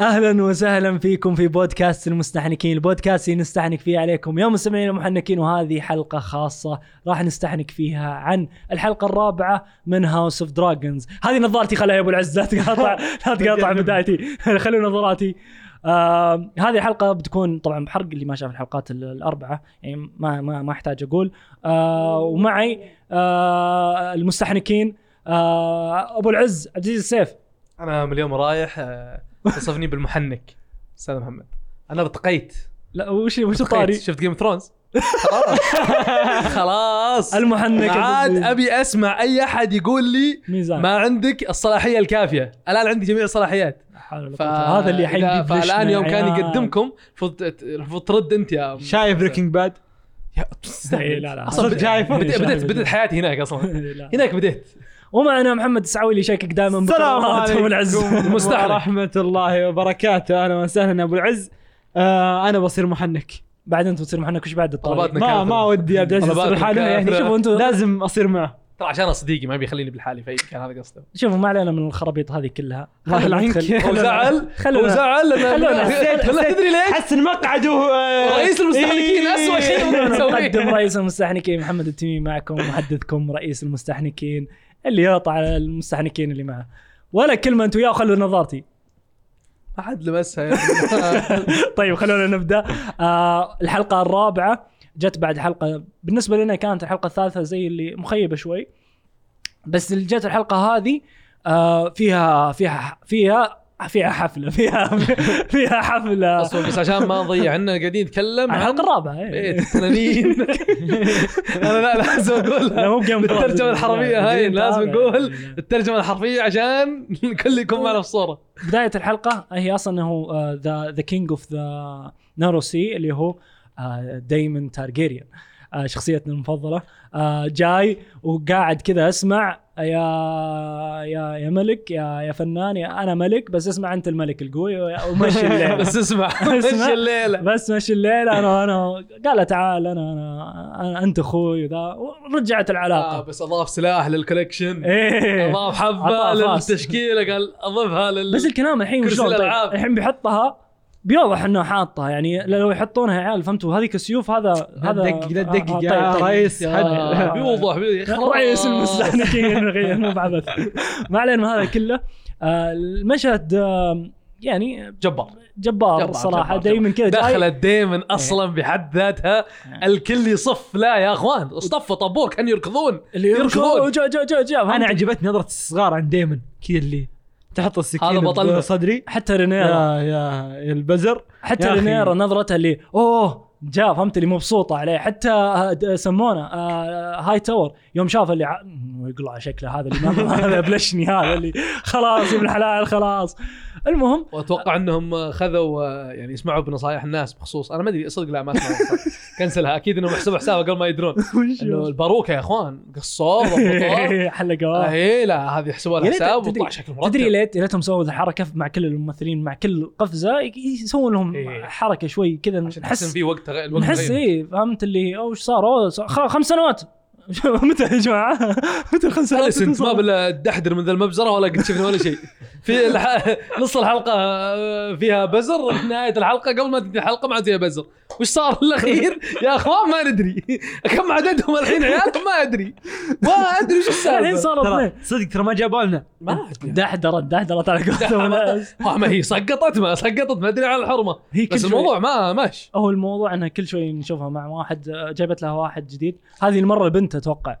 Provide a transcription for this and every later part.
أهلا وسهلا فيكم في بودكاست المستحنكين، البودكاست اللي نستحنك فيه عليكم. يا مستمعين المحنكين وهذه حلقة خاصة راح نستحنك فيها عن الحلقة الرابعة من House of Dragons، هذه نظارتي خلها يا أبو العز لا تقاطع لا تقاطع بدايتي. خلوا نظاراتي. آه هذه الحلقة بتكون طبعا بحرق اللي ما شاف الحلقات ال- الأربعة يعني ما ما ما أحتاج أقول. آه ومعي آه المستحنكين. آه أبو العز عبد العزيز السيف. أنا من اليوم رايح آه، تصفني بالمحنك. أستاذ محمد. أنا ارتقيت لا وش وش. الطاري؟ شفت Game Thrones خلاص. خلاص. المحنك عاد أبي أسمع أي أحد يقول لي ميزان. ما عندك الصلاحية الكافية. الآن عندي جميع الصلاحيات. حول ولا ف... هذا اللي بيبلشنا فالآن يوم كان. يقدمكم المفروض المفروض ترد أنت يا شايف Breaking Bad يا إيه، لا لا. أصلا؟ بديت بديت حياتي هناك أصلا. لا. هناك بديت ومعنا محمد السعوي اللي يشكك دائما السلام أبو العز. عليكم مستحلف. ورحمة الله وبركاته. أهلا وسهلا أبو العز. آه أنا بصير محنك. بعد أنت بتصير محنك وش بعد الطاري طلباتنا ما. ما ودي يا عبد العزيز. يعني شوفوا أنتم لازم أصير معه. ترى عشان صديقي ما بيخليني بالحالي فاي كان هذا قصده. شوفوا ما علينا من الخرابيط هذه كلها. الله. ندخل- هو خلونا- زعل؟ خلونا- هو زعل؟ خلونا- تدري ليش؟ حسن مقعده رئيس المستهلكين إيه. أسوأ شيء ممكن رئيس المستحنكين محمد التميمي معكم محدثكم رئيس المستحنكين. اللي يقطع على المستحنكين اللي معه. ولا كلمة انت وياه خلوا نظارتي. ما حد لمسها. طيب خلونا نبدأ. آه الحلقة الرابعة جت بعد حلقة بالنسبة لنا كانت الحلقة الثالثة زي اللي مخيبة شوي. بس اللي جت الحلقة هذه آه فيها فيها فيها فيها حفلة فيها فيها حفلة أصلا بس عشان ما نضيع عنا قاعدين نتكلم عن الحلقة الرابعه إيه. بيت التنانين أنا لا لازم لا اقولها مو. بالترجمه الحرفيه هاي لازم. نقول الترجمة الحرفيه عشان الكل يكون معنا في الصورة بداية الحلقة هي أصلا هو the King of the Narrow Sea اللي هو دايمون تارجيريان شخصيتنا المفضلة. آه، جاي وقاعد كذا اسمع يا يا يا ملك يا يا فنان يا أنا ملك بس اسمع أنت الملك القوي ومشي الليل بس اسمع مشي الليلة. بس مشي الليل أنا أنا قال تعال أنا أنا, أنا أنت أخوي وذا. ورجعت آه العلاقه بس أضاف سلاح للكوليكشن. إيه. أضاف حبة. للتشكيلة قال أضفها لل بس الكلام الحين شلون؟ طيب. الحين بيحطها بيوضح إنه حاطها يعني لو يحطونها يا عيال فهمتوا هذيك السيوف هذا هذا دقق لا تدقق يا. ريس بيوضح. رئيس المستهلكين غير مو بعبث. ما علينا من هذا كله. آه، المشهد آه، يعني جبار. جبار جبار، صراحة دائما كذا. دخلت دايما أصلا بحد ذاتها. الكل يصف. لا يا أخوان اصطفوا طابور كانوا يركضون. اللي يركضون. جا جا جا جا أنا؟ عجبتني نظرة الصغار عند دايمن كذا اللي تحط السكين هذا بطلنا. صدري حتى رينيرا يا يا البزر حتى يا. رينيرا نظرته اللي أوه جاء فهمت اللي مبسوطه عليه حتى آه، د- سمونه آه، هاي تاور يوم شاف اللي ع- يقلع شكله هذا اللي ما هذا بلشني هذا اللي خلاص ابن الحلال خلاص. المهم وأتوقع إنهم خذوا آه، يعني يسمعوا بنصائح الناس بخصوص أنا ما أدري صدق لا ما أسمع كنسلها أكيد إنهم يحسبوا حسابها قبل ما يدرون. إنه الباروكة يا أخوان قصور ضبطوها حلقوا اي لا هذه يحسبوها الحساب وطلع شكل مرتب. تدري ليت ليتهم سووا الحركة مع كل الممثلين مع كل قفزة يسوون لهم إيه. حركة شوي كذا نحس في وقت الوقت نحس. إيه فهمت اللي اوه إيش صار؟ خمس سنوات. متى يا جماعة؟ متى الخمس سنوات؟ انت ما؟ بلا تدحدر من ذا المبزرة ولا قد شفنا ولا شيء في الح... نص الحلقة آه، فيها بزر نهاية الحلقة قبل ما تنتهي الحلقة ما عاد فيها بزر وش صار الأخير؟ يا أخوان ما ندري. كم عددهم الحين عيالكم ما أدري. ما أدري وش الحين السالفه ترى اثنين. صدق ترى ما جابوا لنا ما أدري. دحدرت دحدرت على قولتهم ما هي سقطت ما سقطت ما أدري على الحرمة. هي كل بس شوي- الموضوع ما ماشي هو الموضوع انها كل شوي نشوفها مع واحد جابت لها واحد جديد. هذه المرة البنت أتوقع.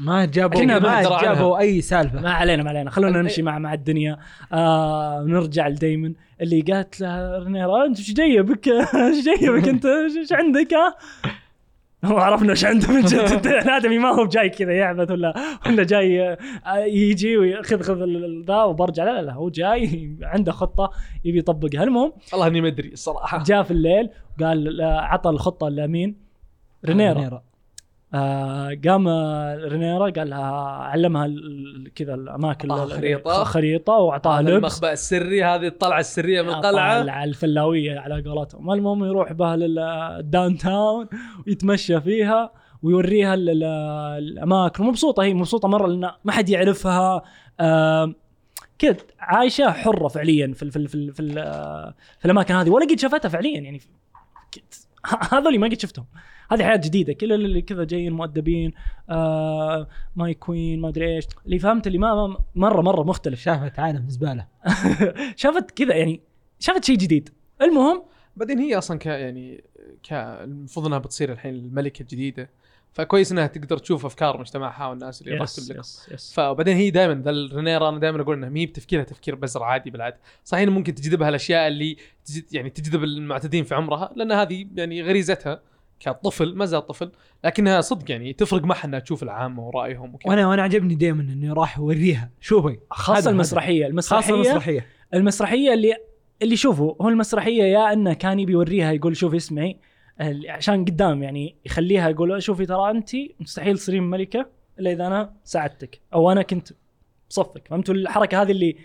ما جابوا ما. جابوا أي سالفة. ما علينا ما علينا. خلونا نمشي مع مع الدنيا. آه نرجع لدايمن اللي قالت له رينيرا أنت إيش جايبك؟ إيش جايبك أنت؟ إيش عندك؟ ها؟ هو عرفنا إيش عنده من جد. الادمي ما هو جاي كذا يعبث ولا ولا جاي آه، يجي وياخذ خذ ذا وبرجع. لا لا لا هو جاي عنده خطة يبي يطبقها. المهم والله إني ما أدري الصراحة. جاء في الليل وقال لا، عطى الخطة لمين؟ رينيرا آه قام رينيرا قال لها علمها كذا الأماكن أعطاها ال- خريطة. خريطة وأعطاها لبس. المخبأ السري هذه الطلعة السرية من القلعه على الفلاوية على قولتهم. المهم يروح بها لل downtown ويتمشى فيها ويوريها ال- ال- الأماكن. مبسوطة هي مبسوطة مرة لأن ما حد يعرفها. آه كذا عايشة حرة فعليا في ال في ال في, ال في, ال في الأماكن هذه. ولا قد شافتها فعليا يعني هذول ما قد شفتهم. هذه حياه جديدة. كل اللي كذا جايين مؤدبين آه my queen ما أدري إيش. اللي فهمت اللي ما ما- مره مرة مختلف. شافت عالم زبالة. شافت كذا يعني شافت شيء جديد. المهم بعدين هي أصلا ك يعني ك المفروض إنها بتصير الحين الملكة الجديدة. فكويس إنها تقدر تشوف أفكار مجتمعها والناس اللي يس يرتب لك يس يس فبعدين هي دائما ذا الرينيرا أنا دائما أقول إنها ما هي بتفكيرها تفكير بزر عادي بالعادة. صحيح ممكن تجذبها الأشياء اللي تجد يعني تجذب المعتدين في عمرها لأن هذه يعني غريزتها. كطفل ما زال طفل لكنها صدق يعني تفرق معها إنها تشوف العامه ورأيهم وكذا. وأنا وأنا عجبني دائما إنه راح يوريها. شوفي خاصة هذا- المسرحية. خاصة المسرحية. المسرحية المسرحيه اللي اللي شوفوا هو المسرحية يا إنه كان يبي يوريها يقول شوفي اسمعي عشان قدام يعني يخليها يقول شوفي ترى أنت مستحيل تصيرين ملكة إلا إذا أنا ساعدتك أو أنا كنت بصفك. فهمتوا الحركة هذه اللي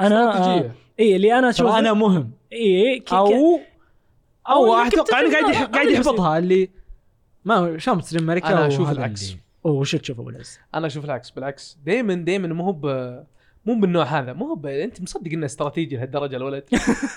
أنا آه. اي اللي أنا أشوف أنا مهم. اي أو أو أتوقع انه قاعد قاعد يحبطها اللي ما شلون بتصير ملكه أنا أشوف وهذا العكس. أوه شو تشوف ابو العز أنا أشوف العكس بالعكس. دائما دائما مو هو ب- مو بالنوع هذا. مو هو ب... أنت مصدق إنه استراتيجي لهالدرجة؟ الولد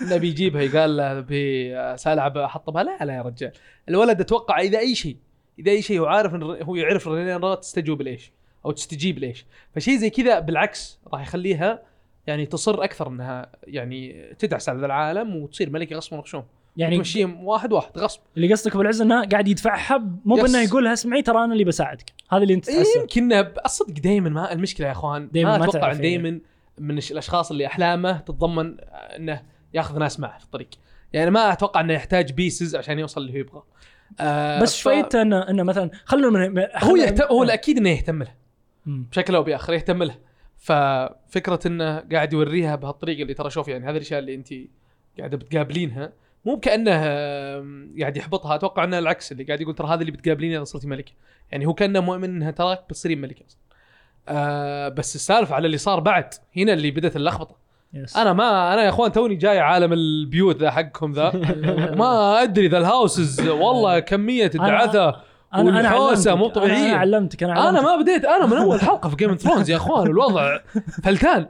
إنه بيجيبها يقال له ابي سألعب أحطبها؟ لا لا يا رجال. الولد أتوقع إذا أي شيء إذا أي شيء هو عارف هو يعرف الرينيرا تستجوب لإيش؟ أو تستجيب لإيش؟ فشيء زي كذا بالعكس راح يخليها يعني تصر أكثر إنها يعني تدعس على العالم وتصير ملكة غصب وغشوم يعني تمشيهم واحد واحد غصب. اللي قصدك أبو العز إنه قاعد يدفعها مو. بإنه يقول لها اسمعي ترى أنا اللي بساعدك. هذا اللي أنت تحسه يمكن الصدق دائما ما المشكلة يا أخوان دايماً ما أتوقع تعرف هي. دائما من الأشخاص اللي أحلامه تتضمن إنه ياخذ ناس معه في الطريق. يعني ما أتوقع إنه يحتاج بيسز عشان يوصل اللي هو يبغاه. آه بس ف- شوية انه إنه مثلا خلونا هو يهتم هو الأكيد إنه يهتم لها مم. بشكل أو بآخر يهتم لها ففكرة إنه قاعد يوريها بهالطريقة اللي ترى شوف يعني هذه الأشياء اللي انت قاعدة بتقابلينها. مو كانه قاعد يحبطها. أتوقع إنه العكس اللي قاعد يقول ترى هذا اللي بتقابلينه اذا صرتي ملكة. يعني هو كأنه مؤمن إنها تراك بتصيرين ملكة أصلا. آه بس السالفة على اللي صار بعد هنا اللي بدت اللخبطة. yes. أنا ما أنا يا أخوان توني جاي عالم البيوت ذا حقكم ذا. ما أدري ذا ال houses والله كمية الدعاثه والحوسة مو أنا طبيعية. علمتك أنا علمتك. أنا ما بديت أنا من أول حلقة في Game of Thrones يا أخوان الوضع فلتان.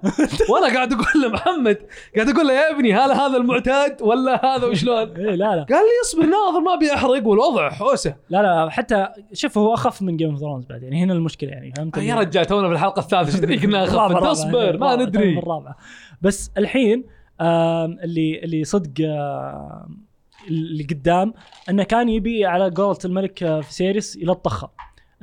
وأنا قاعد أقول لمحمد قاعد أقول له يا ابني هل هذا المعتاد ولا هذا وشلون؟ إيه لا لا. قال لي اصبر ناظر ما بيحرق والوضع حوسة. لا لا حتى شوف هو أخف من Game of Thrones بعد يعني هنا المشكلة يعني فهمت؟ يا رجال تونا في الحلقة الثالثة إيش خفت الرابعة، اصبر ما ندري. الرابعه بس الحين اللي اللي صدق اللي قدام إنه كان يبي على قولة الملك آه، فيسيريس يلطخها.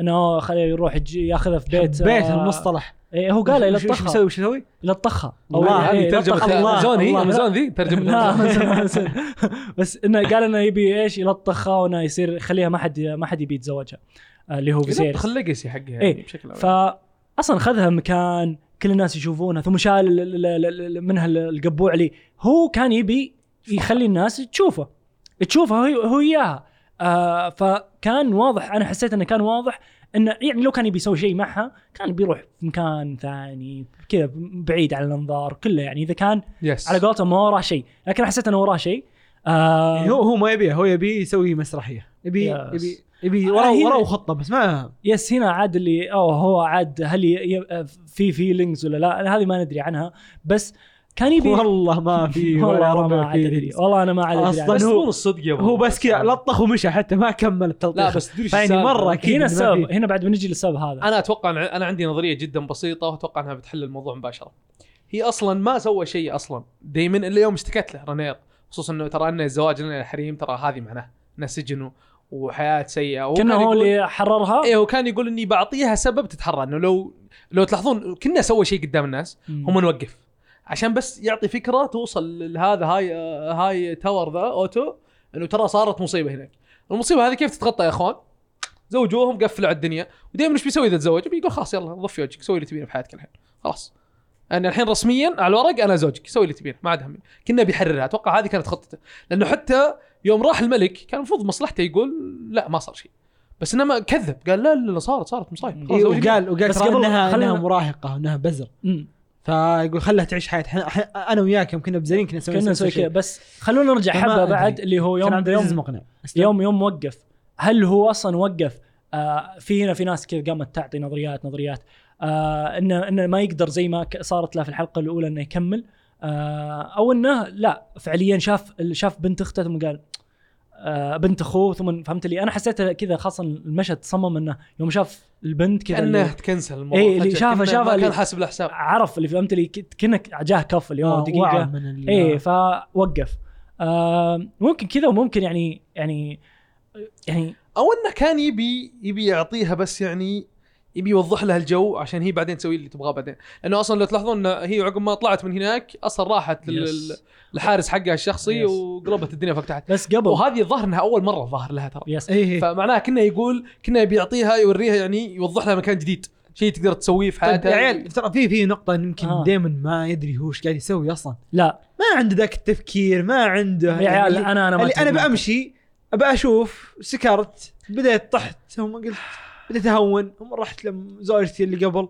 إنه خليه يروح يجي ياخذها في بيت بيت آه، المصطلح. إيه هو قال يلطخها. يسوي وش يسوي؟ يلطخها. الله، إيه، هذه ترجمة يلطخها. الله، امازون هي. امازون ذي أسوي. بس إنه قال إنه يبي إيش؟ يلطخها وإنه يصير يخليها ما حد ما حد يبي يتزوجها آه، اللي هو فيسيريس يلطخ ال legacy حقها يعني إيه، بشكل عام فاصلا خذها مكان كل الناس يشوفونها ثم شال ال- ال- ال- ال- منها ال- القبوع اللي هو كان يبي يخلي الناس تشوفه. تشوفه هو هو إياها. آه فكان واضح أنا حسيت إنه كان واضح إنه يعني لو كان يبي يسوي شيء معها كان بيروح في مكان ثاني كذا بعيد عن الأنظار كله يعني إذا كان yes على قولتهم ما وراه شيء. لكن حسيت إنه وراه شيء. آه هو هو ما يبيه هو يبي يسوي مسرحية. يبي yes. يبي يبي آه، وراه وراه خطة بس ما yes هنا عاد اللي أو هو عاد هل ي- ي- في feelings ولا لا؟ هذه ما ندري عنها. بس كان يبي والله ما في والله ولا ما ربع في والله أنا ما عاد ادري عنها. بس هو- الصدق يا هو بس كذا سالم. لطخ ومشى حتى ما كمل التلطيخ لا بس تدري السالفة؟ مرة أكيد هنا السبب. هنا بعد بنجي للسبب هذا أنا أتوقع أنا عندي نظرية جدا بسيطة وأتوقع إنها بتحل الموضوع مباشرة هي أصلا ما سوى شيء أصلا دائما إلا يوم اشتكت له رينيرا خصوصا إنه ترى ان الزواج لنا الحريم ترى هذه معناه إنه سجن وحياة سيئة كنا كان هو يقول- اللي حررها إيه هو كان يقول إني بعطيها سبب تتحرى إنه لو لو تلاحظون كنا سوى شيء قدام الناس. هم نوقف عشان بس يعطي فكرة توصل لهذا هاي هاي تاور ذا اوتو إنه ترى صارت مصيبة هناك. المصيبة هذه كيف تتغطى يا أخوان؟ زوجوهم قفلوا على الدنيا ودائما إيش بيسوي اذا تزوج بيقول خلاص يلا ضفي وجهك سوي اللي تبينه في حياتك الحين. خلاص. أنا الحين رسميا على الورق أنا زوجك سوي اللي تبينه ما عاد همي كنا بيحررها أتوقع هذه كانت خطته لأنه حتى يوم راح الملك كان المفروض مصلحته يقول لا ما صار شيء. بس انما كذب قال لا لا لا صارت صارت مصايب. خلاص إيه،. وقال وقال بس ترى قبل- انها إنها مراهقة وانها بزر. مم. فيقول خلها تعيش حياتها. أنا وياك يوم كنا بزرين كنا نسوي كنا نسوي. كذا. بس خلونا نرجع حبة. بعد اللي هو يوم يوم مقنع. يوم يوم وقف. هل هو أصلا وقف؟ آه في هنا في ناس كذا قامت تعطي نظريات نظريات. آه انه إنه ما يقدر زي ما صارت له في الحلقة الأولى إنه يكمل. آه أو إنه لا فعليا شاف شاف بنت أخته ثم قال بنت اخوه ثم فهمت لي أنا حسيت كذا خاصة المشهد تصمم إنه يوم شاف البنت كذا كأنه تكنسل الموضوع إيه، اللي شافه- شافه كان حاسب الحساب عرف اللي فهمت لي ك- كأنك جاه كف اليوم آه، دقيقة. إيه فوقف. آه ممكن كذا وممكن يعني يعني يعني أو إنه كان يبي يبي يعطيها بس يعني يبي يوضح لها الجو عشان هي بعدين تسوي اللي تبغاه بعدين. لأنه أصلا لو تلاحظون هي عقب ما طلعت من هناك أصلا راحت لل- yes. الحارس حقها الشخصي yes. وقلبت الدنيا فوق تحت بس قبل وهذه الظاهر انها أول مرة ظهر لها ترى. yes إيه فمعناها كنا يقول كنا يبي يعطيها يوريها يعني يوضح لها مكان جديد. شيء تقدر تسويه في طيب حياتها. يا عيال ترى في في نقطة إن يمكن آه. دائما ما يدري هو إيش قاعد يسوي أصلا. لا. ما عنده ذاك التفكير ما عنده يا عيال أنا أنا ما أنا. بأمشي أبى أشوف سكرت بديت طحت ثم قلت بديت اهون ثم رحت لزوجتي اللي قبل.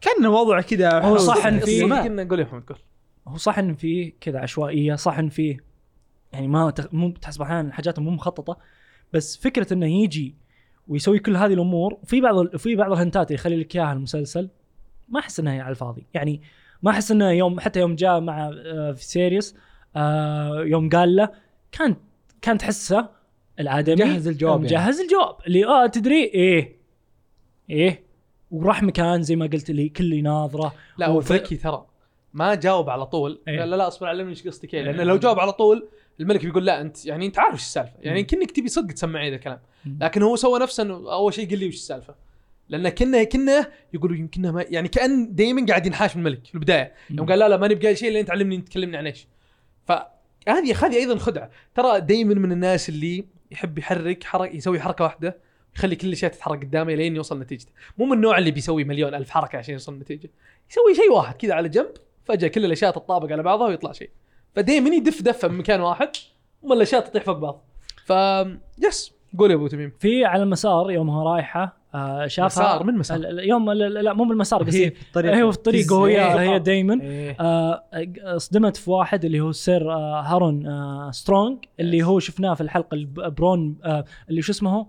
كان الوضع كذا هو صح إن في- كنا نقول يا محمد قول. هو صح إن فيه كذا عشوائية صح إن فيه يعني ما تخ... مو تحس أحيانا حاجات مو مخططة بس فكرة إنه يجي ويسوي كل هذه الأمور وفي بعض ال- في بعض الهنتات اللي يخلي لك إياها المسلسل ما أحس إنها هي على الفاضي. يعني ما أحس إنه يوم حتى يوم جاء مع آه، في سيريس آه، يوم قال له كان كان تحسه الآدمي مجهز الجواب يعني. مجهز الجواب. اللي آه تدري؟ إيه. إيه؟ وراح مكان زي ما قلت لي كل يناظره لا هو ذكي ترى. ما جاوب على طول. إيه. قال لا لا أصبر علمني إيش قصدك. إيه. لأن. لو جاوب على طول الملك بيقول لا أنت يعني أنت عارف إيش السالفة. يعني. كأنك تبي صدق تسمعي ذا الكلام. لكن هو سوى نفسه إنه أول شيء قل لي وش السالفة. لأن كنا كنا يقولوا يمكننا ما يعني كأن دائما قاعد ينحاش من الملك في البداية. يوم قال لا لا ماني بقايل شيء إلا أنت علمني أنت تكلمني عن إيش. فهذه هذه أيضا خدعة. ترى دائما من الناس اللي يحب يحرك حركه يسوي حركة واحدة يخلي كل الاشياء تتحرك قدامه لين يوصل نتيجته. مو من النوع اللي بيسوي مليون ألف حركة عشان يوصل نتيجة. يسوي شيء واحد كذا على جنب فجأة كل الأشياء تتطابق على بعضها ويطلع شيء. فدائما يدف دفة من مكان واحد ثم الأشياء تطيح فوق بعض. ف yes قول يا أبو تميم. في على المسار يوم هو رايحة آه شافها. مسار؟ من مسار؟ يوم لا, مو بالمسار هي قصدي في الطريق هي في الطريق وهي هي دايما. إيه. آه اصدمت في واحد اللي هو سير آه هارون سترونج اللي هو شفناه في الحلقة الب- برون آه اللي شو اسمه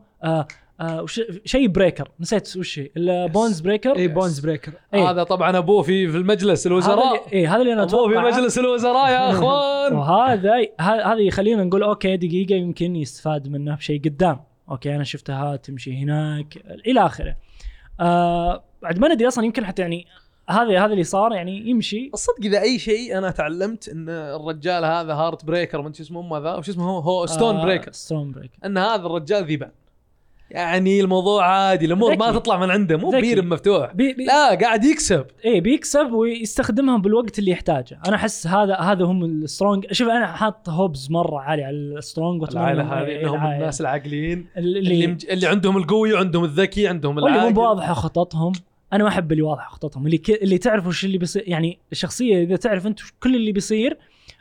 آه وش- شيء breaker نسيت وش هي. ال Bones Breaker اي Bones Breaker إيه. هذا طبعا أبوه في في المجلس الوزراء. إيه هذا اللي أنا أبوه في أتوقع. مجلس الوزراء يا أخوان. وهذا هذا يخلينا نقول أوكي دقيقة يمكن يستفاد منه بشيء قدام. أوكي أنا شفتها تمشي هناك إلى آخره. آه بعد ما ندري أصلا يمكن حتى يعني هذا هذا اللي صار يعني يمشي. الصدق إذا أي شيء أنا تعلمت إن الرجال هذا هارت بريكر من شو اسمه أمه ذا وش اسمه هو هو ستون آه بريكر ستون بريكر إن هذا الرجال ذيبان يعني الموضوع عادي. الأمور ما. تطلع من عنده مو. بير مفتوح. بي بي لا قاعد يكسب. إيه بيكسب ويستخدمها بالوقت اللي يحتاجه. أنا أحس هذا هذا هم السترونج شوف أنا حاط hopes مرة عالي على السترونج العائلة هذه إنهم العائلة. الناس العاقلين. اللي اللي مج... اللي عندهم القوي وعندهم الذكي عندهم واللي العاقل. مو واضحه خططهم. أنا ما أحب اللي واضحة خططهم. اللي ك... اللي تعرف وش اللي بيصير يعني الشخصية إذا تعرف أنت كل اللي بيصير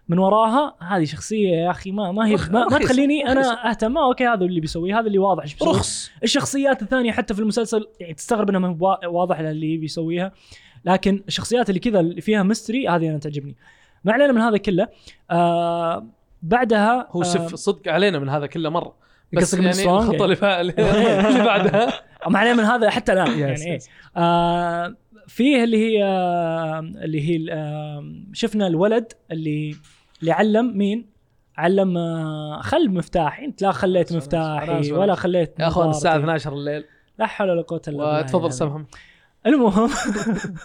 من وراها هذه شخصية يا أخي ما ما هي ما, ما. تخليني. أنا أهتم. آه، okay هذا اللي بيسويه هذا اللي واضح إيش بيسوي رخص. الشخصيات الثانية حتى في المسلسل يعني تستغرب إنها ما واضح اللي بيسويها. لكن الشخصيات اللي كذا اللي فيها mystery هذه أنا تعجبني. ما علينا من هذا كله. آه بعدها هو آه سف صدق علينا من هذا كله مرة. بس يعني الخطه اللي فا- اللي بعدها. ما علينا من هذا حتى الآن. يعني yes. آه فيه اللي هي اللي هي شفنا الولد اللي اللي علم مين؟ علم آه خل مفتاحي انت لا خليت مفتاحي ولا. خليت يا أخوان الساعة نظارتي. 12 الليل لا حول ولا قوة إلا بالله وتفضل يعني. سمهم المهم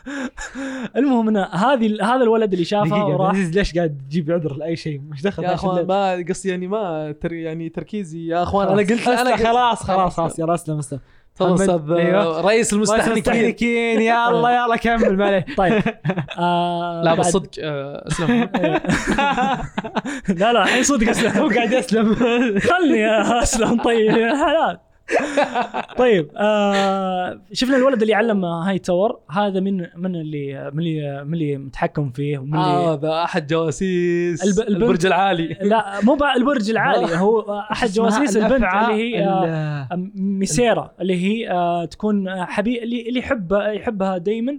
المهم إن هذه هذا الولد اللي شافها وراح عزيز ليش قاعد تجيب عذر لأي شيء مش دخل يا أخوان ما قصدي يعني ما تر يعني تركيزي يا أخوان أنا قلت أنا خلاص خلاص خلاص يلا اسلم اسلم تفضل. أستاذ أيوة. رئيس مستحنكين يلا يلا كمل معليش. طيب. آه لا بس صدق آه، أسلم. لا لا الحين صدق هو اسلم قاعد يسلم. خلني أسلم طيب. يا حلال. طيب آه شفنا الولد اللي علم هاي تاور هذا من من اللي من اللي من اللي متحكم فيه ومن اللي هذا أحد جواسيس الب- البنت- البرج العالي. لا مو البرج العالي هو أحد جواسيس البنت اللي هي آه ال- ميسيرا اللي هي آه تكون آه، حبيب اللي اللي يحبها يحبها دائما آه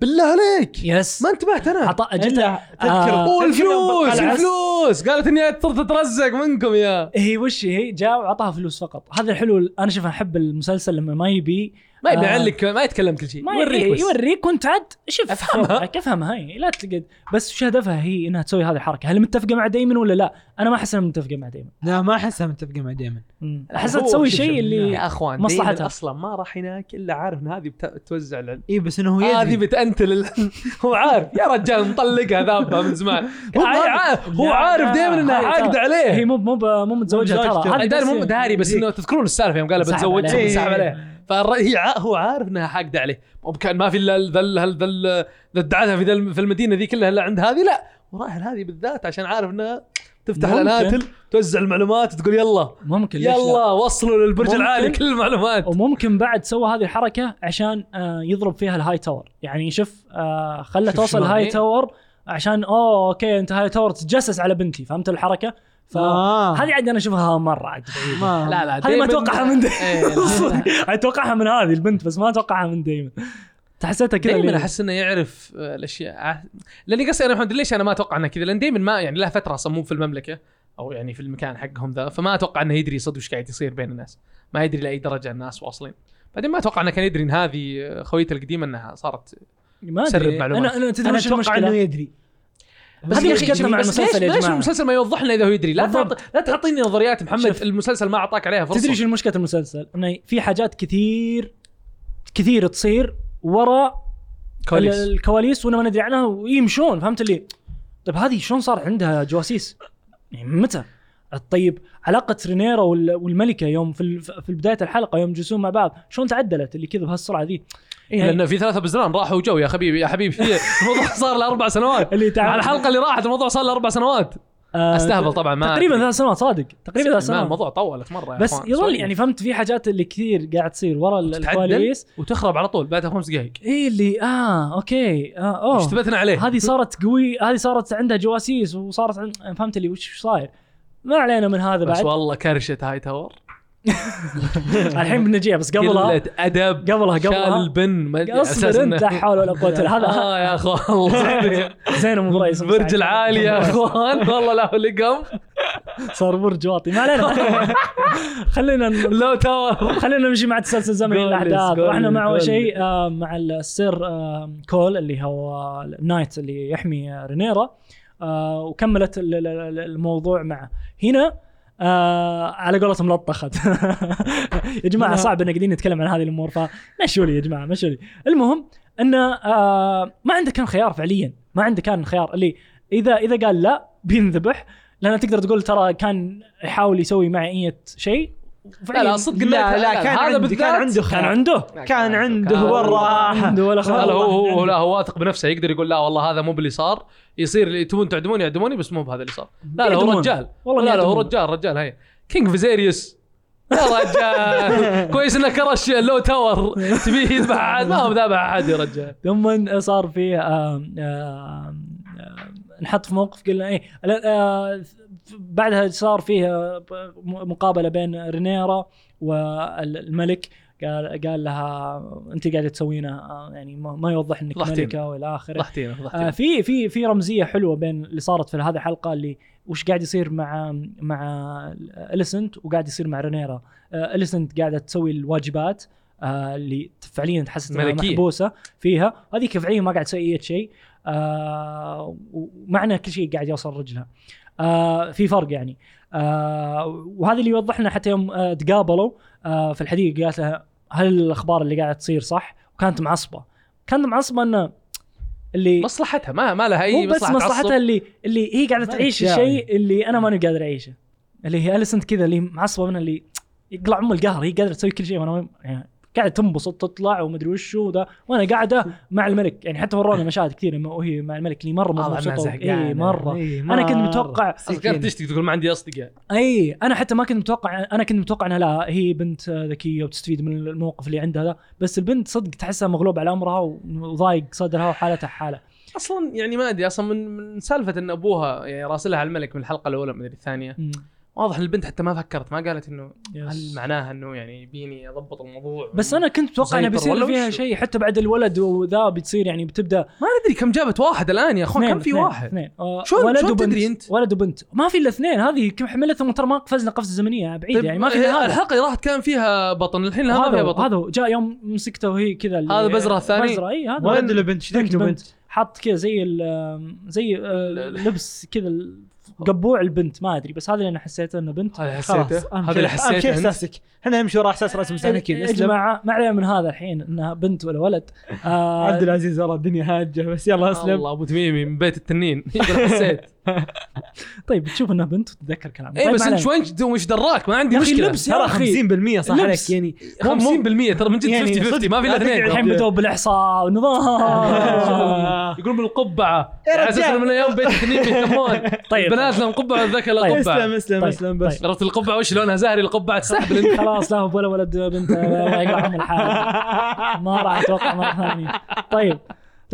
بالله عليك. يس. ما انتبهت أنا. عطاء جدا تذكر آه، بالقلعة. الفلوس قالت إني تترزق منكم يا. هي وش هي؟ جاء وعطاها فلوس فقط. هذا الحلو أنا شوف أحب المسلسل لما ما يبي ما يبي آه. ما يتكلم كل شيء. يوريك بس. يوريك وانت عاد شوف أفهمها. وضعك، أفهمها. هي لا تقعد بس وش هدفها؟ هي إنها تسوي هذه الحركة. هل متفقة مع دايمن ولا لا؟ أنا ما أحس إنها متفقة مع دايمن. لا ما احسها متفقة مع دائما احسها تسوي شيء اللي يا أخوان مصلحتها. أصلا ما راح هناك إلا عارف إن هذه بت- بتوزع العلم اي بس إنه هو هذه يدري بتأنتل ال- هو عارف. يا رجال مطلقها ذابها من زمان. هو عارف- دائما إنها ترى- عليه. هي مو مو مو متزوجها ترى. هذه داري مو بس- داري بس إنه تذكرون السالفة يوم قال سحب بتزوج عليه. سحب إيه. فهي هو عارف إنها حاقدة عليه مو كان ما في إلا ذا في في المدينة ذي كلها إلا عند هذه لا وراح هذه بالذات عشان عارف إنها تفتح. الأناتل توزع المعلومات تقول يلا ممكن؟ يلا وصلوا للبرج. العالي كل المعلومات وممكن بعد سوى هذه الحركة عشان آه، يضرب فيها الهاي تاور يعني شوف آه، خلى توصل الهاي؟ تاور عشان أوه أوكي انت هاي تاور تتجسس على بنتي فهمت الحركة فهذه آه. عاد أنا أشوفها مرة عاد لا لا هذه ما اتوقعها من دايما. إيه،. اتوقعها من هذه البنت بس ما اتوقعها من دايما. تحسيتها كذا دائما أحس إنه يعرف آه، الأشياء. لأني قصدي أنا محمد ليش أنا ما أتوقع انه كذا؟ لأن دائما ما يعني له فترة أصلا مو في المملكة أو يعني في المكان حقهم ذا. فما أتوقع إنه يدري صدق وش قاعد يصير بين الناس. ما يدري لأي درجة الناس واصلين. بعدين ما أتوقع إنه كان يدري إن هذه آه، خويته القديمة إنها صارت ما سرب أدري. معلومات. أنا أنا تدري أنا أتوقع إنه المشكلة يدري هذه مشكلتنا مع بس المسلسل ليش يا ليش جماعة المسلسل ما يوضح لنا إذا هو يدري لا. تعط... لا تعطيني نظريات محمد شوف. المسلسل ما أعطاك عليها فرصة تدري شو المشكلة المسلسل؟ إنه في حاجات كثير كثير تصير ورا كواليس. ال- الكواليس وأنا ما ندري عنها ويمشون فهمت اللي طيب هذه شلون صار عندها جواسيس؟ يعني متى؟ طيب علاقة رينيرا وال- والملكة يوم في في بداية الحلقة يوم يجلسون مع بعض شلون تعدلت اللي كذا بهالسرعة ذي؟ إيه لأن في ثلاثة بزران راحوا وجو يا حبيبي يا حبيبي. في الموضوع صار له أربع سنوات. اللي تعال على الحلقة اللي راحت الموضوع صار له أربع سنوات. آه، أستهبل طبعا ما تقريبا. ثلاث سنوات صادق. تقريبا ثلاث سنوات. الموضوع طولت مرة يا بس. يظل. يعني فهمت في حاجات اللي كثير قاعد تصير ورا الكواليس وتخرب على طول بعد خمس دقائق اي اللي آه أوكي. آه أوه. اشتبتنا عليه؟ هذه صارت قوي هذه صارت عندها جواسيس وصارت عند... فهمت اللي وش صاير. ما علينا من هذا بس بعد. والله كرشه هاي تاور. الحين بنجيها بس قبلها قلة أدب قبلها شال قبلها البن على أساس اصبر انت لا حول ولا قوة إلا هذا آه يا أخوان. زين أبو بريس برج العالي يا أخوان. والله لا لقم صار برج واطي. ما علينا. خلينا لو تاور خلينا نمشي مع تسلسل زمني الأحداث. لي، مع أول شيء آه، مع السير آه، كول اللي هو النايت اللي يحمي رينيرا. آه، وكملت ال- ال- ال- الموضوع معه هنا آه على قولتهم لطخت. يا جماعة صعب ان قاعدين نتكلم عن هذه الأمور فمشوا لي يا جماعة مشوا لي. المهم انه آه ما عنده كان خيار فعليا. ما عنده كان خيار. اللي إذا إذا قال لا بينذبح لأن تقدر تقول ترى كان يحاول يسوي معي أي شيء. لا لا صدق لا لا كان هذا عنده بالذات. كان عنده كان. عنده. كان عنده والله عنده ولا لا خيار لا هو لا هو واثق بنفسه يقدر يقول لا والله هذا مو باللي صار. يصير اللي تبون تعدموني اعدموني بس مو بهذا اللي صار. لا لا هو. رجال. والله لا لا هو. رجال رجال هي king فيزيريوس يا رجال. كويس انه كرش لو تاور. تبيه يذبح احد ما هو ذابح احد يا رجال. ثم صار فيه نحط في موقف قلنا إيه لا، بعدها صار فيه آه، مقابلة بين رينيرا والملك. قال قال لها أنت قاعدة تسوينه آه، يعني ما يوضح إنك فضحتينا. ملكة وإلى آخره. آه في في في رمزية حلوة بين اللي صارت في هذه الحلقة اللي وش قاعد يصير مع مع أليسنت وقاعد يصير مع رينيرا. آه أليسنت قاعدة تسوي الواجبات آه اللي فعليا تحس انها. محبوسة فيها. هذيك فعليا ما قاعد تسوي أي شيء. آه ومعنى كل شيء قاعد يوصل رجلها. آه في فرق يعني آه وهذا اللي يوضح لنا حتى يوم آه تقابلوا آه في الحديقة قالت لها هل الأخبار اللي قاعدة تصير صح؟ وكانت معصبة كانت معصبة إنه اللي مصلحتها ما ما لها أي مو بس مصلحتها. اللي اللي هي قاعدة تعيش الشيء اللي أنا ماني قادر أعيشه اللي هي أليسنت كذا اللي معصبة منها اللي يقلع أم القهر هي قادرة تسوي كل شيء وأنا يعني قاعدة تنبسط تطلع ومدري وش وذا. وأنا قاعدة مع الملك. يعني حتى ورونا مشاهد كثير لما وهي مع الملك اللي مرة والله مبسوطة. اي. مرة. إيه، أنا كنت. متوقع أصلاً كانت تشتكي تقول ما عندي أصدقاء. اي أنا حتى ما كنت متوقع أنا كنت متوقع إنها لا هي بنت ذكية وبتستفيد من الموقف اللي عندها ذا. بس البنت صدق تحسها مغلوب على أمرها وضايق صدرها وحالتها حالة. أصلا يعني ما أدري أصلا من, من سالفة إن أبوها يعني راسلها على الملك من الحلقة الأولى من الثانية. واضح إن البنت حتى ما فكرت ما قالت إنه. هل معناها إنه يعني يبيني أضبط الموضوع بس أنا كنت أتوقع إنه بيصير فيها؟ شيء حتى بعد الولد وذا بتصير يعني بتبدأ ما ندري كم جابت واحد الآن يا أخوان كم في اثنين واحد اثنين آه، شلون- ولد وبنت تدري أنت؟ ولد وبنت ما في إلا اثنين هذه كم حملتهم ترى ما قفزنا قفزة زمنية بعيد يعني ما في هذا الحلقة اللي راحت كان فيها بطن الحين لها ما هذا فيها بطن هذا هو. جاء يوم مسكته وهي كذا هذا بزرة الثاني؟ بزرة إي هذا ولد ولا بنت؟ بنت حط كذا زي ال- زي آه، لبس كذا قبوع البنت ما أدري بس هذا اللي أنا حسيته إنه بنت. هذا حسيته؟ هذا اللي حسيته. إحساسك. إحنا نمشي ورا احساس رأس مستهلكين يا جماعة ما علينا من هذا الحين إنها بنت ولا ولد. آه عبد العزيز والله الدنيا هاجة بس يلا أسلم. الله أبو تميمي من بيت التنين. حسيت. طيب تشوف انها بنت وتتذكر كلام اي طيب بس إنت. وين وش دراك؟ ما عندي مشكلة. يا ترى أخي. 50% صح لبس. عليك يعني 50% ترى من جد يعني 50 50 صدق. ما في إلا لا اثنين. الحين بدوا بالاحصاء ونظام يقولون بالقبعه يا على أساس رجال. إنه من أيام بيت التنين بيهتمون طيب. البنات لهم قبعة والذكر له طيب. قبعة. اسلم اسلم طيب، اسلم بس. عرفت القبعة؟ وش لونها؟ زهري القبعة انت خلاص لا هو ولا ولد بنت الله يقرحهم الحال. ما راح أتوقع مرة ثانية. طيب.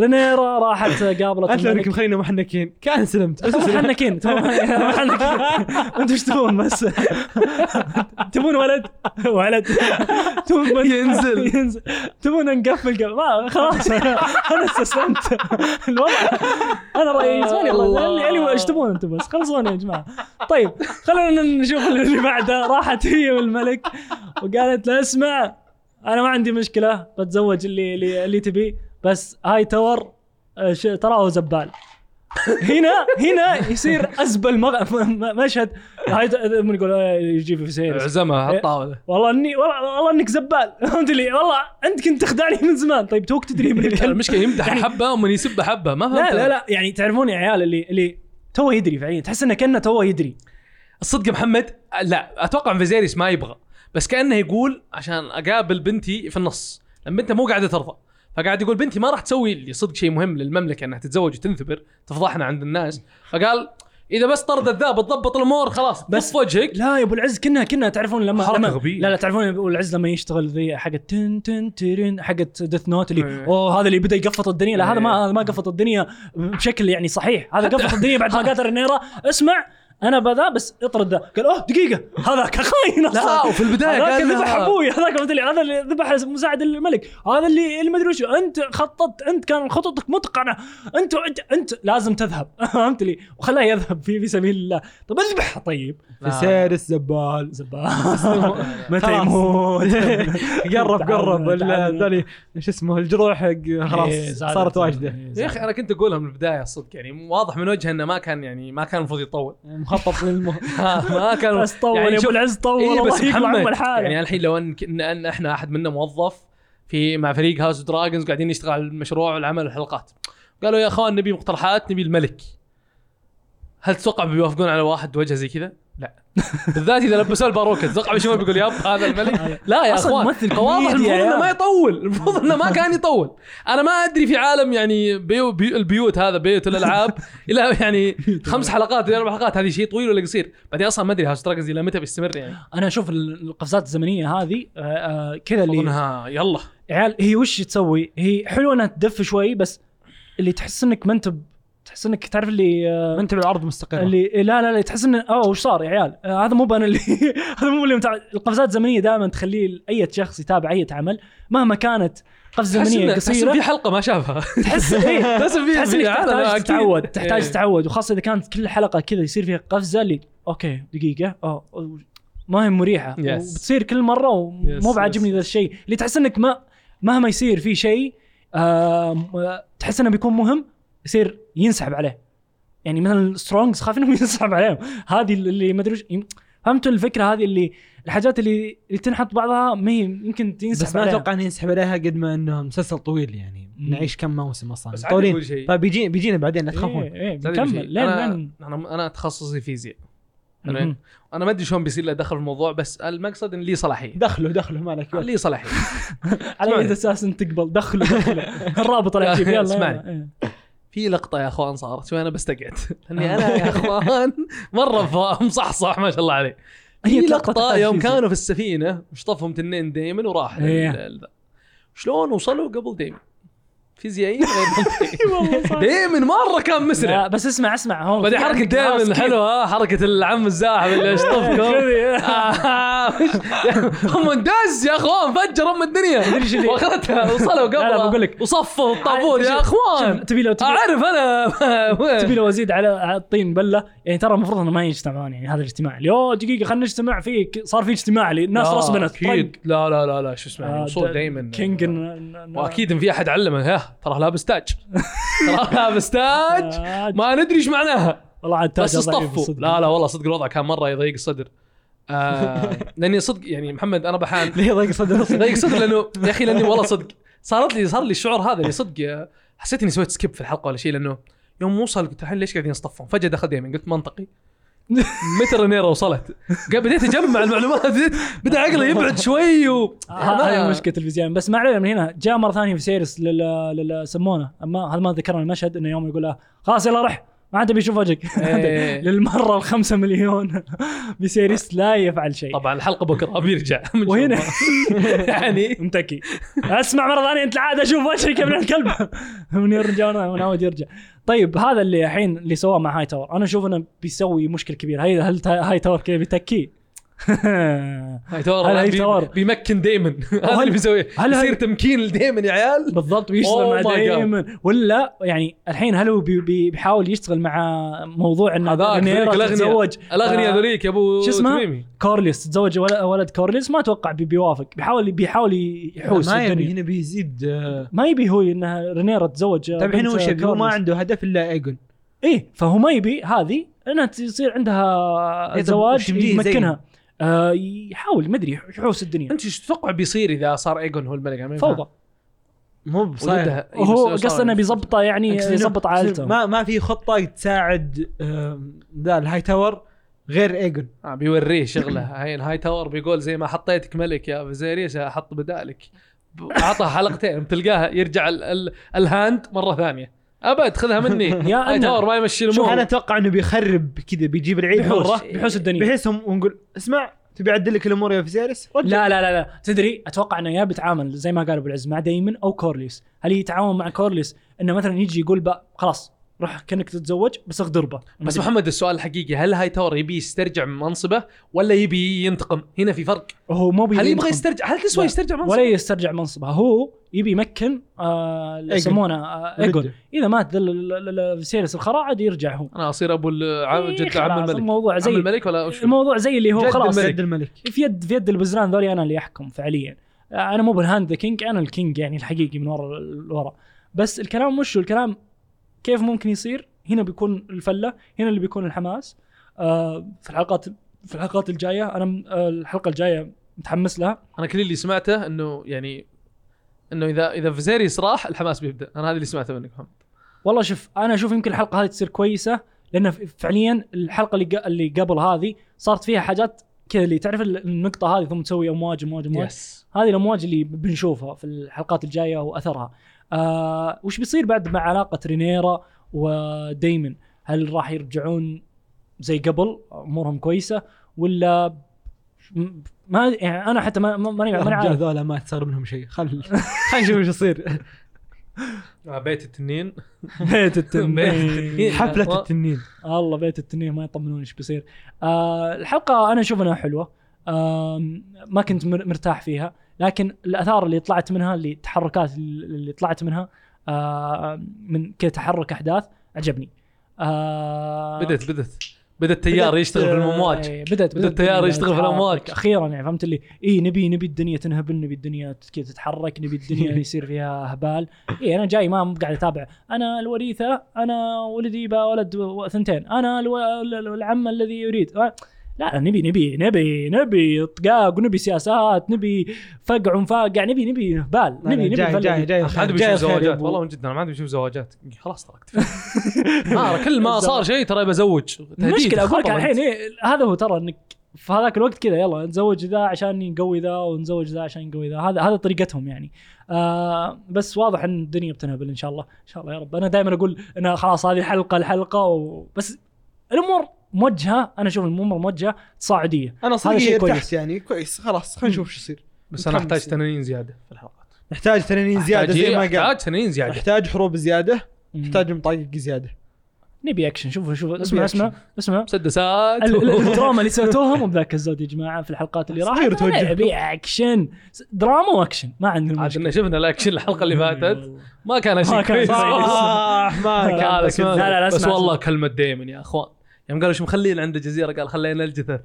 رينيرا راحت قابلت انت لو انك الملك. مخلينا محنكين. كان سلمت. محنكين. محنكين. أنتم إيش تبون بس؟ تبون ولد؟ ولد. تبون ينزل. ينزل. تبون نقفل ما خلاص. أنا استسلمت الوضع. أنا رأيي يسمعني الله. الله. اللي اللي إيش تبون أنتم بس؟ خلصوني يا جماعة. طيب خلينا نشوف اللي بعده. راحت هي والملك وقالت له اسمع أنا ما عندي مشكلة بتزوج اللي اللي, اللي تبيه. بس هاي تور آه، تراه زبال. هنا هنا يصير أزبل مغ... مشهد. هاي من يقول آه، يجي في سيرس عزمها على الطاوله والله إني والله, إنك زبال. فهمت لي؟ والله أنت كنت تخدعني من زمان. طيب توك تدري من الكلب. المشكلة يمدح يعني- حبة ومن يسب حبة. ما لا فهمت. لا لا يعني تعرفون يا عيال اللي اللي توه يدري فعليا تحس إنه كأنه توه يدري. الصدق محمد لا أتوقع فيزيريس ما يبغى. بس كأنه يقول عشان أقابل بنتي في النص. لما بنته مو قاعدة ترضى. فقاعد يقول بنتي ما راح تسوي اللي صدق شيء مهم للمملكة إنها تتزوج وتنثبر تفضحنا عند الناس فقال إذا بس طردت ذا بتضبط الأمور خلاص بس- وجهك لا يا أبو العز كنا كنا تعرفون لما حركة لما غبية. لا لا تعرفون أبو العز لما يشتغل ذي حقت تن تن ترين حقت ديث نوت اللي إيه. أوه هذا اللي بدأ يقفط الدنيا لا هذا ما إيه. هذا ما قفط الدنيا بشكل يعني صحيح هذا قفط الدنيا بعد ما قاتل رينيرا اسمع أنا بذا بس اطرد ذا. قال أوه دقيقة هذاك خاين لا. وفي البداية هذاك ذبح أبوي هذاك قلت لي هذا اللي ذبح مساعد الملك هذا اللي اللي ما أدري وش. أنت خططت أنت كان خططك متقنة. أنت انت أنت لازم تذهب. فهمت لي؟ وخلاه يذهب في في سبيل الله. طب اذبحه طيب. لا. سيرس زبال زبال. متى خلاص. يموت؟ قرب قرب. ذولي شو اسمه الجروح حق خلاص إيه، زادت- صارت واجدة. يا أخي أنا كنت أقولها من البداية الصدق يعني واضح من وجهه إنه ما كان يعني ما كان المفروض يطول. مخطط للم ما كان بس طول يعني يا ابو العز طول إيه بس محمد يعني الحين لو ان إن- إحنا أحد منا موظف في مع فريق هاوس دراجونز قاعدين نشتغل على المشروع والعمل الحلقات قالوا يا أخوان نبي مقترحات نبي الملك. هل تتوقع بيوافقون على واحد وجهة زي كذا؟ لا. بالذات إذا لبسوه الباروكه تتوقع بيشوفه بيقول yup هذا الملك. لا يا أخوان يا المفروض إنه. ما يطول. المفروض إنه ما كان يطول. أنا ما أدري في عالم يعني بيو بيو البيوت هذا بيوت الألعاب إلى يعني خمس حلقات إلى أربع حلقات هذه شيء طويل ولا قصير. بعدين أصلا ما أدري هاوس دراجونز إلى متى بيستمر يعني. أنا أشوف ال- القفزات الزمنية هذه آه، آه، كذا اللي أظنها يلا. عيال هي وش تسوي؟ هي حلوة إنها تدف شوي بس اللي تحس إنك ما أنت تحس إنك تعرف اللي آه، ما أنت بالعرض مستقر اللي لا لا لا تحس انه أوه وش صار يا عيال؟ آه هذا مو أنا اللي هذا مو اللي متع... القفزات الزمنية دائما تخلي أي شخص يتابع أي عمل مهما كانت قفزة زمنية إنه- تحس قصيرة في حلقة ما شافها تحس إيه تحس في- تحس إنك تحتاج. تتعود تحتاج إيه. تتعود وخاصة إذا كانت كل حلقة كذا يصير فيها قفزة اللي أوكي دقيقة أوه ما هي مريحة Yes. وبتصير كل مرة ومو Yes, بعاجبني yes. ذا الشيء اللي تحس إنك ما مهما يصير في شيء آه تحس إنه بيكون مهم يصير ينسحب عليه. يعني مثلا سترونجز خاف إنهم ينسحب عليهم. هذه اللي ما أدري وش- فهمتوا الفكرة هذه اللي الحاجات اللي اللي تنحط بعضها ما هي يمكن تنسحب بس ما أتوقع إنه ينسحب عليها قد ما انه مسلسل طويل يعني. مم. نعيش كم موسم أصلا. بس عادي طولين أقول شيء. طيب بيجي بيجينا بعدين لا تخافون. عادي أقول شيء. بنكمل لين أنا لين. أنا أنا تخصصي فيزياء. أنا ما أدري شلون بيصير له دخل في الموضوع بس المقصد إن لي صلاحية. دخله دخله مالك لي صلاحية. على. اي أساس إنت تقبل دخله دخله. الرابط يلا اسمعني. في لقطة يا أخوان صارت شوي أنا بستقعد. لأني أنا يا أخوان مرة مصحصح ما شاء الله عليه في لقطة لقطة يوم. كانوا في السفينة وشطفهم تنين دايمن وراح إيه. شلون وصلوا قبل دايمن فيزيائيا غير منطقي دايما مرة كان لا مسرع بس اسمع اسمع هو بعدين في حركة عندك ناس دائما كذا. حلوة ها حركة العم الزاحف اللي يشطفكم كذي. آه، وش- هم انداز يا أخوان فجر ام الدنيا. إيش اللي- واخذتها وصلوا لا، لا، قبل. بقول لك. وصفوا الطابور يا شوف- أخوان. شوف، تبي لو تبي أعرف أنا تبي لو أزيد على الطين بلة يعني ترى المفروض إنه ما يجتمعون يعني هذا الاجتماع. اليوم دقيقة خلينا نجتمع فيه صار في اجتماع لي. الناس لا، رسبنت أكيد. لا لا لا لا شو اسمه آه، الوصول د- دائما king وأكيد إن في أحد علمه. ها. ترى لابس تاج. ترى لابس تاج. ما ندري إيش معناها. والله عاد تاج بس اصطفوا. لا لا والله صدق الوضع كان مرة يضيق الصدر. آه لأني صدق يعني محمد أنا بحان. ليه ضيق صدر يضيق صدر لأنه يا أخي لأني والله صدق. صارت لي صار لي الشعور هذا اللي صدق آه، حسيت إني سويت skip في الحلقة ولا شيء لأنه يوم وصل قلت الحين ليش قاعدين يصطفون؟ فجأة دخل دايما قلت منطقي. متى رينيرا وصلت؟ قا- بديت أجمع المعلومات بديت بدأ عقلي يبعد شوي و هذه مشكلة التلفزيون. بس ما علينا من هنا جاء مرة ثانية في سيرس لل يسمونه أما هذا ما ذكرنا المشهد إنه يوم يقول له خلاص يلا رح. ما عاد بيشوف وجهك. إيه. للمرة الخمسة مليون. بسيريس لا يفعل شيء. طبعا الحلقة بكرة بيرجع وهنا. يعني متكي أسمع مرة ثانية أنت العاده أشوف وجهك يا ابن الكلب. من يرجع وأنا ناوي يرجع. طيب هذا اللي الحين اللي سواه مع هاي تاور أنا أشوف إنه بيسوي مشكلة كبيرة. هل هاي تاور كذا بيتكي هاي هل هي بي- تور؟ بيمكن دايما. هذا اللي بيسويه. هل هي- يصير تمكين دايما يا عيال؟ بالضبط ويشتغل Oh مع God. دايما. ولا يعني الحين هل هو بي بي بيحاول يشتغل مع موضوع ان هذاك. تتزوج؟ الاغنياء آه، ذوليك يا أبو شو اسمه؟ كورليس تتزوج ول- ولد كورليس ما أتوقع بي بيوافق. بيحاول بيحاول يحوس ما يبي هنا بيزيد. ما يبي هو انها رينيرا تتزوج طيب الحين هو هو ما. عنده هدف إلا ايجون إيه فهو ما يبي هذه إنها تصير عندها إيه، زواج يمكنها. آه يحاول مدري يحوس الدنيا. أنت إيش تتوقع بيصير إذا صار ايجون هو الملك يعني فوضى. مو بصاير. إيه، صار- قصده إنه بيظبطه يعني يظبط عائلته. ما ما في خطة تساعد ذا الهاي تاور غير ايجون آه بيوريه شغله. هاي هاي تاور بيقول زي ما حطيتك ملك يا فيزيريس أحط بدالك؟ اعطى حلقتين تلقاها يرجع ال ال ال hand مرة ثانية. أبد خذها مني. يا تاور ما يمشي شوف الأمور أنا أتوقع إنه بيخرب كذا بيجيب العيد بيحوس مره بيحوس الدنيا. بحيث هم ونقول اسمع تبي أعدل لك الأمور يا فيزيريس لا لا لا لا. تدري أتوقع إنه يا بيتعامل زي ما قال أبو العز مع دايمن أو كورليس. هل يتعاون مع كورليس؟ إنه مثلا يجي يقول بقى خلاص روح كأنك تتزوج بس اغدربه بس محمد السؤال الحقيقي هل هاي تاور يبي يسترجع من منصبه ولا يبي ينتقم؟ هنا في فرق. هو مو هل يبغى. يسترجع؟ هل تسوى. يسترجع منصبه؟ ولا يسترجع منصبه. هو يبي يمكن آه يسمونه آه ايجون. إذا مات فيزيريس الخراع عاد يرجع هو. أنا أصير أبو العم إيه جد عم الملك. الموضوع عم زي الملك ولا وش الموضوع زي اللي هو جد خلاص. الملك. جد الملك. في يد في يد البزران ذولي أنا اللي أحكم فعليا. أنا مو بال hand the king أنا ال king يعني الحقيقي من ورا الورا بس الكلام مش الكلام كيف ممكن يصير؟ هنا بيكون الفلة هنا اللي بيكون الحماس. آه في الحلقات في الحلقات الجاية أنا آه الحلقة الجاية متحمس لها. أنا كل اللي سمعته إنه يعني إنه إذا إذا فيزيريس راح الحماس بيبدأ. أنا هذا اللي سمعته منك محمد والله شوف أنا أشوف يمكن الحلقة هذه تصير كويسة لأن فعليا الحلقة اللي اللي قبل هذه صارت فيها حاجات كذا اللي تعرف ال- النقطة هذه ثم تسوي أمواج أمواج أمواج. yes هذه الأمواج اللي بنشوفها في الحلقات الجاية وأثرها. آه وش بيصير بعد مع علاقة رينيرا ودايمن هل راح يرجعون زي قبل أمورهم كويسة ولا ما يعني أنا حتى ما ما- ماني الرجال عارف. ذولا ما تصير منهم شيء. خل خل نشوف إيش يصير. آه بيت التنين. بيت التنين. حفلة التنين. الله بيت التنين ما يطمنون إيش بيصير. آه الحلقة أنا أشوف إنها حلوة. آه ما كنت مر- مرتاح فيها. لكن الأثار اللي طلعت منها اللي التحركات اللي طلعت منها آه من كذا تحرك أحداث عجبني. آه بدت بدت بدا التيار يشتغل في الامواج إيه، بدت بدأ التيار يشتغل في الأمواج. أخيرا يعني فهمت اللي؟ اي نبي نبي الدنيا تنهبل نبي الدنيا كذا تتحرك نبي الدنيا يصير فيها هبال. اي أنا جاي ما قاعد أتابع. أنا الوريثة أنا ولدي ولد ثنتين. أنا ألو... العم الذي يريد. آه، لا نبي نبي نبي نبي طقاق ونبي سياسات نبي فقع ونفاقع نبي نبي هبال لا، نبي نبي جاي جاي. جاي. ما الخير يا زواجات. والله من جد أنا ما عندي بشوف زواجات. خلاص تركت آه كل ما صار شيء ترى بزوج. المشكلة أقول لك الحين. إيه هذا هو ترى إنك في هذاك الوقت كذا يلا نتزوج ذا عشان نقوي ذا ونزوج ذا عشان نقوي ذا. هذا هذا طريقتهم يعني. آه بس واضح إن الدنيا بتنهبل إن شاء الله. إن شاء الله يا رب. أنا دائما أقول انه خلاص هذه حلقة الحلقة و... بس الأمور موجهة أنا أشوف الأمور موجهة تصاعديه أنا هذا شيء صدق كويس. ارتحت يعني كويس خلاص خلينا نشوف شو يصير بس أنا أحتاج. تنانين زيادة في الحلقات نحتاج تنانين زيادة زي ما قال يحتاج تنين زيادة نحتاج حروب زيادة. نحتاج مطاقق زيادة نبي اكشن شوفوا شوفوا. اسمع. اسمع اسمع. مسدسات ال- الدراما اللي سويتوها مو بذاك الزود يا جماعة في الحلقات اللي صغير راحت. نبي اكشن دراما واكشن ما عندنا عاد مشكلة. شفنا الاكشن الحلقة اللي فاتت. ما كان شيء ما كان كويس صح. ما كان اسمه لا، لا، لا، بس والله. كلمة دايمن يا أخوان. يوم قالوا شو مخلين عنده جزيره قال خلينا الجثث. نعم.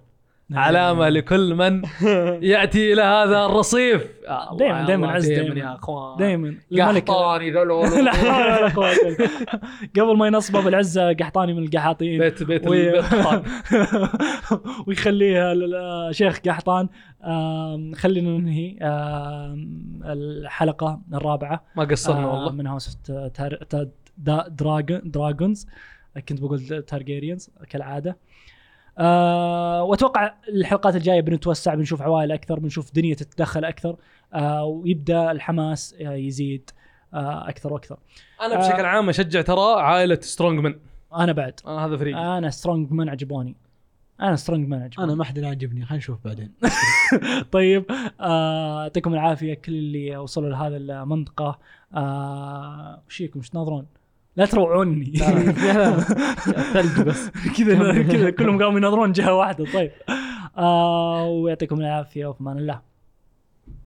علامة لكل من يأتي إلى هذا الرصيف. يا دايماً الله، عز دايماً. يا أخوان. دائما قحطاني. قبل ما ينصبه بالعزه قحطاني من القحاطين. بيت بيت وي-. ويخليها ل- شيخ قحطان. خلينا ننهي. الحلقة الرابعة. ما قصرنا آه، والله. من هاوس دراجون دراجونز كنت بقول تارجيريانز كالعادة. آه وأتوقع الحلقات الجاية بنتوسع بنشوف عوائل أكثر بنشوف دنيا تتدخل أكثر آه ويبدأ الحماس آه، يزيد آه أكثر وأكثر. أنا بشكل عام أشجع ترى عائلة strong man أنا بعد. آه هذا فريق. أنا strong man عجبوني. أنا strong man عجبوني. أنا ما حد عاجبني خلينا نشوف بعدين. طيب آه، يعطيكم العافية كل اللي وصلوا لهذه المنطقة. آه، وش فيكم إيش تناظرون؟ لا تروعوني. ثلج بس. كذا كذا كلهم قاموا يناظرون جهة واحدة. طيب. آه ويعطيكم العافية وفي أمان الله.